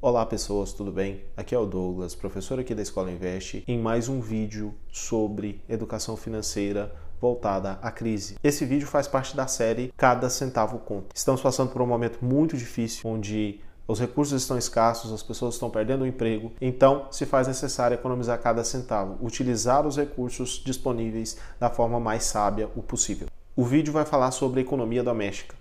Olá pessoas, tudo bem? Aqui é o Douglas, professor aqui da Escola Investe, em mais um vídeo sobre educação financeira voltada à crise. Esse vídeo faz parte da série Cada Centavo Conta. Estamos passando por um momento muito difícil, onde os recursos estão escassos, as pessoas estão perdendo o emprego, então se faz necessário economizar cada centavo, utilizar os recursos disponíveis da forma mais sábia o possível. O vídeo vai falar sobre economia doméstica,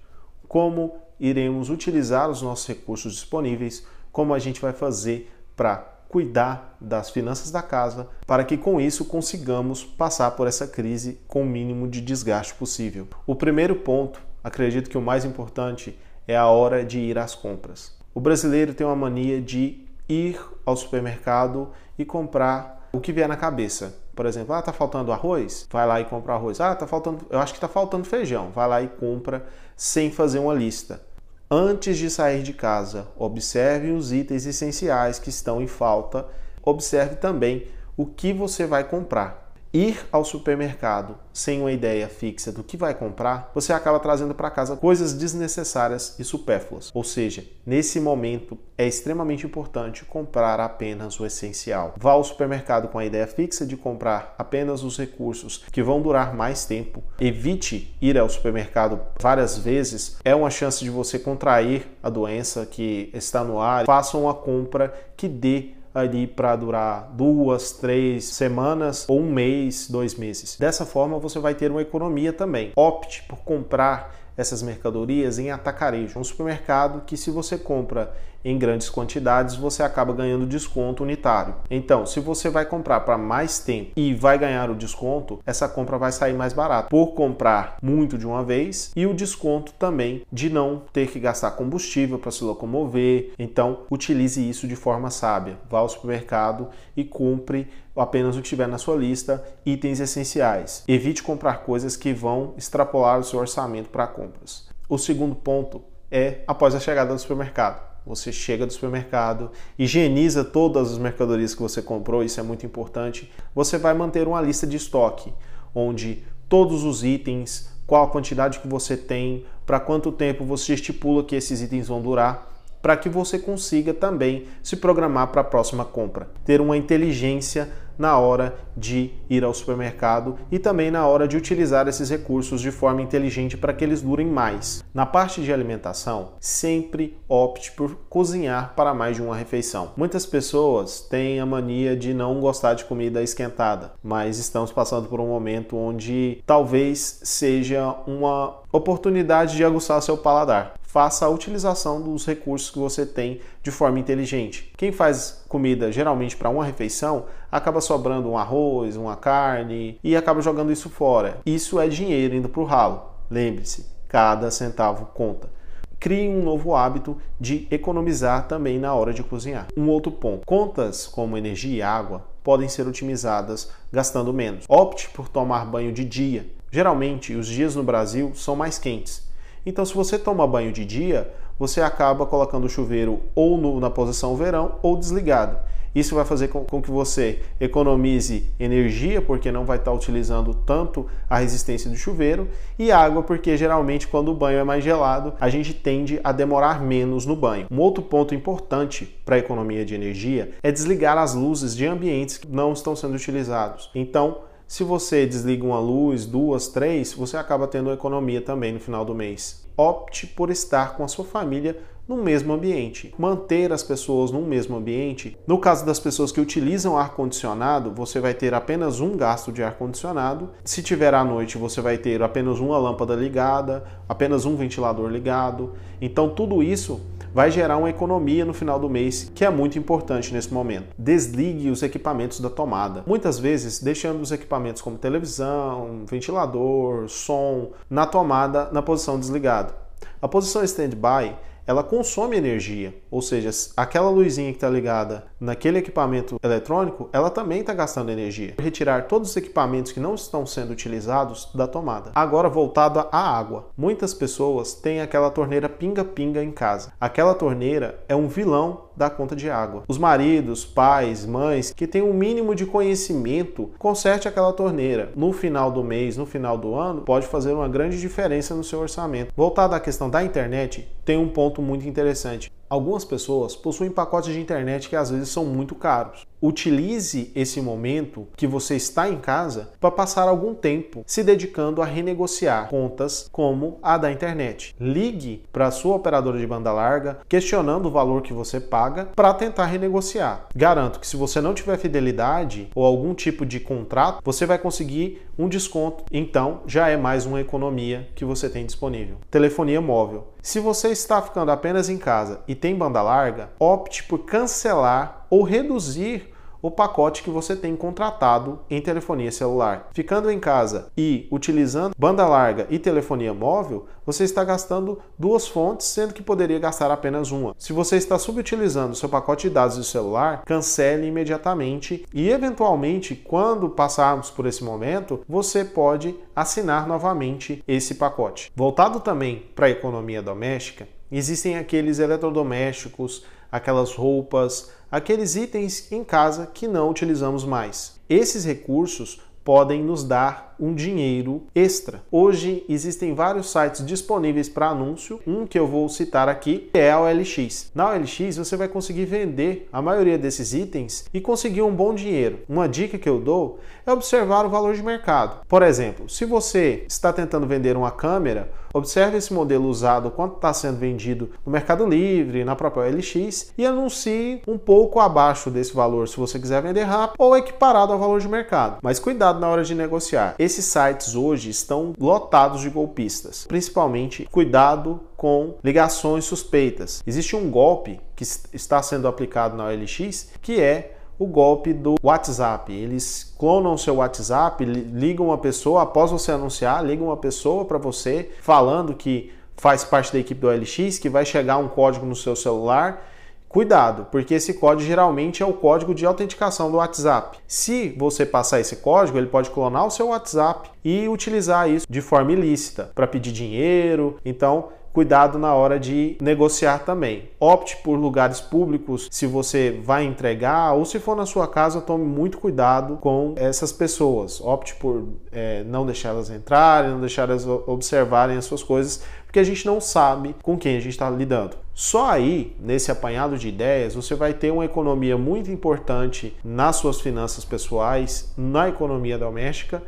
como iremos utilizar os nossos recursos disponíveis como a gente vai fazer para cuidar das finanças da casa, para que com isso consigamos passar por essa crise com o mínimo de desgaste possível. O primeiro ponto, acredito que o mais importante, é a hora de ir às compras. O brasileiro tem uma mania de ir ao supermercado e comprar o que vier na cabeça. Por exemplo, ah, tá faltando arroz? Vai lá e compra arroz. Ah, tá faltando, eu acho que tá faltando feijão. Vai lá e compra sem fazer uma lista. Antes de sair de casa, observe os itens essenciais que estão em falta. Observe também o que você vai comprar ir ao supermercado sem uma ideia fixa do que vai comprar, você acaba trazendo para casa coisas desnecessárias e supérfluas. Ou seja, nesse momento é extremamente importante comprar apenas o essencial. Vá ao supermercado com a ideia fixa de comprar apenas os recursos que vão durar mais tempo. Evite ir ao supermercado várias vezes, é uma chance de você contrair a doença que está no ar. Faça uma compra que dê ali para durar duas, três semanas ou um mês, dois meses. Dessa forma, você vai ter uma economia também. Opte por comprar essas mercadorias em atacarejo, um supermercado que se você compra em grandes quantidades, você acaba ganhando desconto unitário. Então, se você vai comprar para mais tempo e vai ganhar o desconto, essa compra vai sair mais barata por comprar muito de uma vez e o desconto também de não ter que gastar combustível para se locomover. Então, utilize isso de forma sábia. Vá ao supermercado e compre apenas o que tiver na sua lista, itens essenciais. Evite comprar coisas que vão extrapolar o seu orçamento para compras. O segundo ponto é após a chegada do supermercado. Você chega do supermercado, higieniza todas as mercadorias que você comprou, isso é muito importante. Você vai manter uma lista de estoque, onde todos os itens, qual a quantidade que você tem, para quanto tempo você estipula que esses itens vão durar para que você consiga também se programar para a próxima compra. Ter uma inteligência na hora de ir ao supermercado e também na hora de utilizar esses recursos de forma inteligente para que eles durem mais. Na parte de alimentação, sempre opte por cozinhar para mais de uma refeição. Muitas pessoas têm a mania de não gostar de comida esquentada, mas estamos passando por um momento onde talvez seja uma oportunidade de aguçar seu paladar faça a utilização dos recursos que você tem de forma inteligente. Quem faz comida geralmente para uma refeição acaba sobrando um arroz, uma carne e acaba jogando isso fora. Isso é dinheiro indo para o ralo. Lembre-se, cada centavo conta. Crie um novo hábito de economizar também na hora de cozinhar. Um outro ponto: contas como energia e água podem ser otimizadas gastando menos. Opte por tomar banho de dia. Geralmente, os dias no Brasil são mais quentes então, se você toma banho de dia, você acaba colocando o chuveiro ou no, na posição verão ou desligado. Isso vai fazer com, com, que você economize energia, porque não vai estar utilizando tanto a resistência do chuveiro, e água, porque geralmente quando o banho é mais gelado, a gente tende a demorar menos no banho. Um outro ponto importante para a economia de energia é desligar as luzes de ambientes que não estão sendo utilizados. Então, se você desliga uma luz, duas, três, você acaba tendo economia também no final do mês. Opte por estar com a sua família no mesmo ambiente. Manter as pessoas no mesmo ambiente. No caso das pessoas que utilizam ar condicionado, você vai ter apenas um gasto de ar condicionado. Se tiver à noite, você vai ter apenas uma lâmpada ligada, apenas um ventilador ligado. Então tudo isso vai gerar uma economia no final do mês, que é muito importante nesse momento. Desligue os equipamentos da tomada. Muitas vezes deixando os equipamentos como televisão, ventilador, som na tomada na posição desligada. A posição standby ela consome energia, ou seja, aquela luzinha que está ligada naquele equipamento eletrônico, ela também está gastando energia. Retirar todos os equipamentos que não estão sendo utilizados da tomada. Agora voltado à água. Muitas pessoas têm aquela torneira pinga-pinga em casa. Aquela torneira é um vilão da conta de água. Os maridos, pais, mães que têm um mínimo de conhecimento, conserte aquela torneira. No final do mês, no final do ano, pode fazer uma grande diferença no seu orçamento. Voltado à questão da internet, tem um ponto muito interessante. Algumas pessoas possuem pacotes de internet que às vezes são muito caros. Utilize esse momento que você está em casa para passar algum tempo se dedicando a renegociar contas como a da internet. Ligue para a sua operadora de banda larga questionando o valor que você paga para tentar renegociar. Garanto que se você não tiver fidelidade ou algum tipo de contrato, você vai conseguir um desconto. Então já é mais uma economia que você tem disponível. Telefonia móvel. Se você está ficando apenas em casa e tem banda larga, opte por cancelar ou reduzir o pacote que você tem contratado em telefonia celular. Ficando em casa e utilizando banda larga e telefonia móvel, você está gastando duas fontes, sendo que poderia gastar apenas uma. Se você está subutilizando seu pacote de dados do celular, cancele imediatamente e, eventualmente, quando passarmos por esse momento, você pode assinar novamente esse pacote. Voltado também para a economia doméstica, existem aqueles eletrodomésticos, aquelas roupas, aqueles itens em casa que não utilizamos mais. Esses recursos podem nos dar um dinheiro extra. Hoje existem vários sites disponíveis para anúncio. Um que eu vou citar aqui é a OLX. Na OLX você vai conseguir vender a maioria desses itens e conseguir um bom dinheiro. Uma dica que eu dou é observar o valor de mercado. Por exemplo, se você está tentando vender uma câmera, observe esse modelo usado quanto está sendo vendido no Mercado Livre, na própria OLX e anuncie um pouco abaixo desse valor se você quiser vender rápido ou equiparado ao valor de mercado. Mas cuidado na hora de negociar esses sites hoje estão lotados de golpistas. Principalmente, cuidado com ligações suspeitas. Existe um golpe que está sendo aplicado na OLX que é o golpe do WhatsApp. Eles clonam seu WhatsApp, ligam uma pessoa após você anunciar, ligam uma pessoa para você falando que faz parte da equipe do OLX, que vai chegar um código no seu celular Cuidado, porque esse código geralmente é o código de autenticação do WhatsApp. Se você passar esse código, ele pode clonar o seu WhatsApp e utilizar isso de forma ilícita para pedir dinheiro. Então, cuidado na hora de negociar também. Opte por lugares públicos se você vai entregar ou se for na sua casa, tome muito cuidado com essas pessoas. Opte por é, não deixá-las entrarem, não deixá-las observarem as suas coisas, porque a gente não sabe com quem a gente está lidando. Só aí, nesse apanhado de ideias, você vai ter uma economia muito importante nas suas finanças pessoais, na economia doméstica.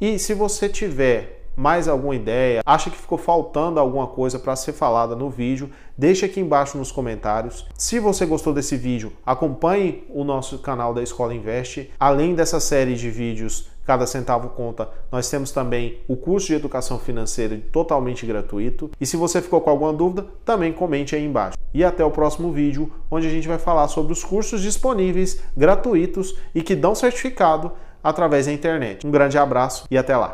E se você tiver mais alguma ideia, acha que ficou faltando alguma coisa para ser falada no vídeo, deixe aqui embaixo nos comentários. Se você gostou desse vídeo, acompanhe o nosso canal da Escola Investe. Além dessa série de vídeos Cada Centavo Conta, nós temos também o curso de educação financeira totalmente gratuito. E se você ficou com alguma dúvida, também comente aí embaixo. E até o próximo vídeo, onde a gente vai falar sobre os cursos disponíveis, gratuitos e que dão certificado através da internet. Um grande abraço e até lá!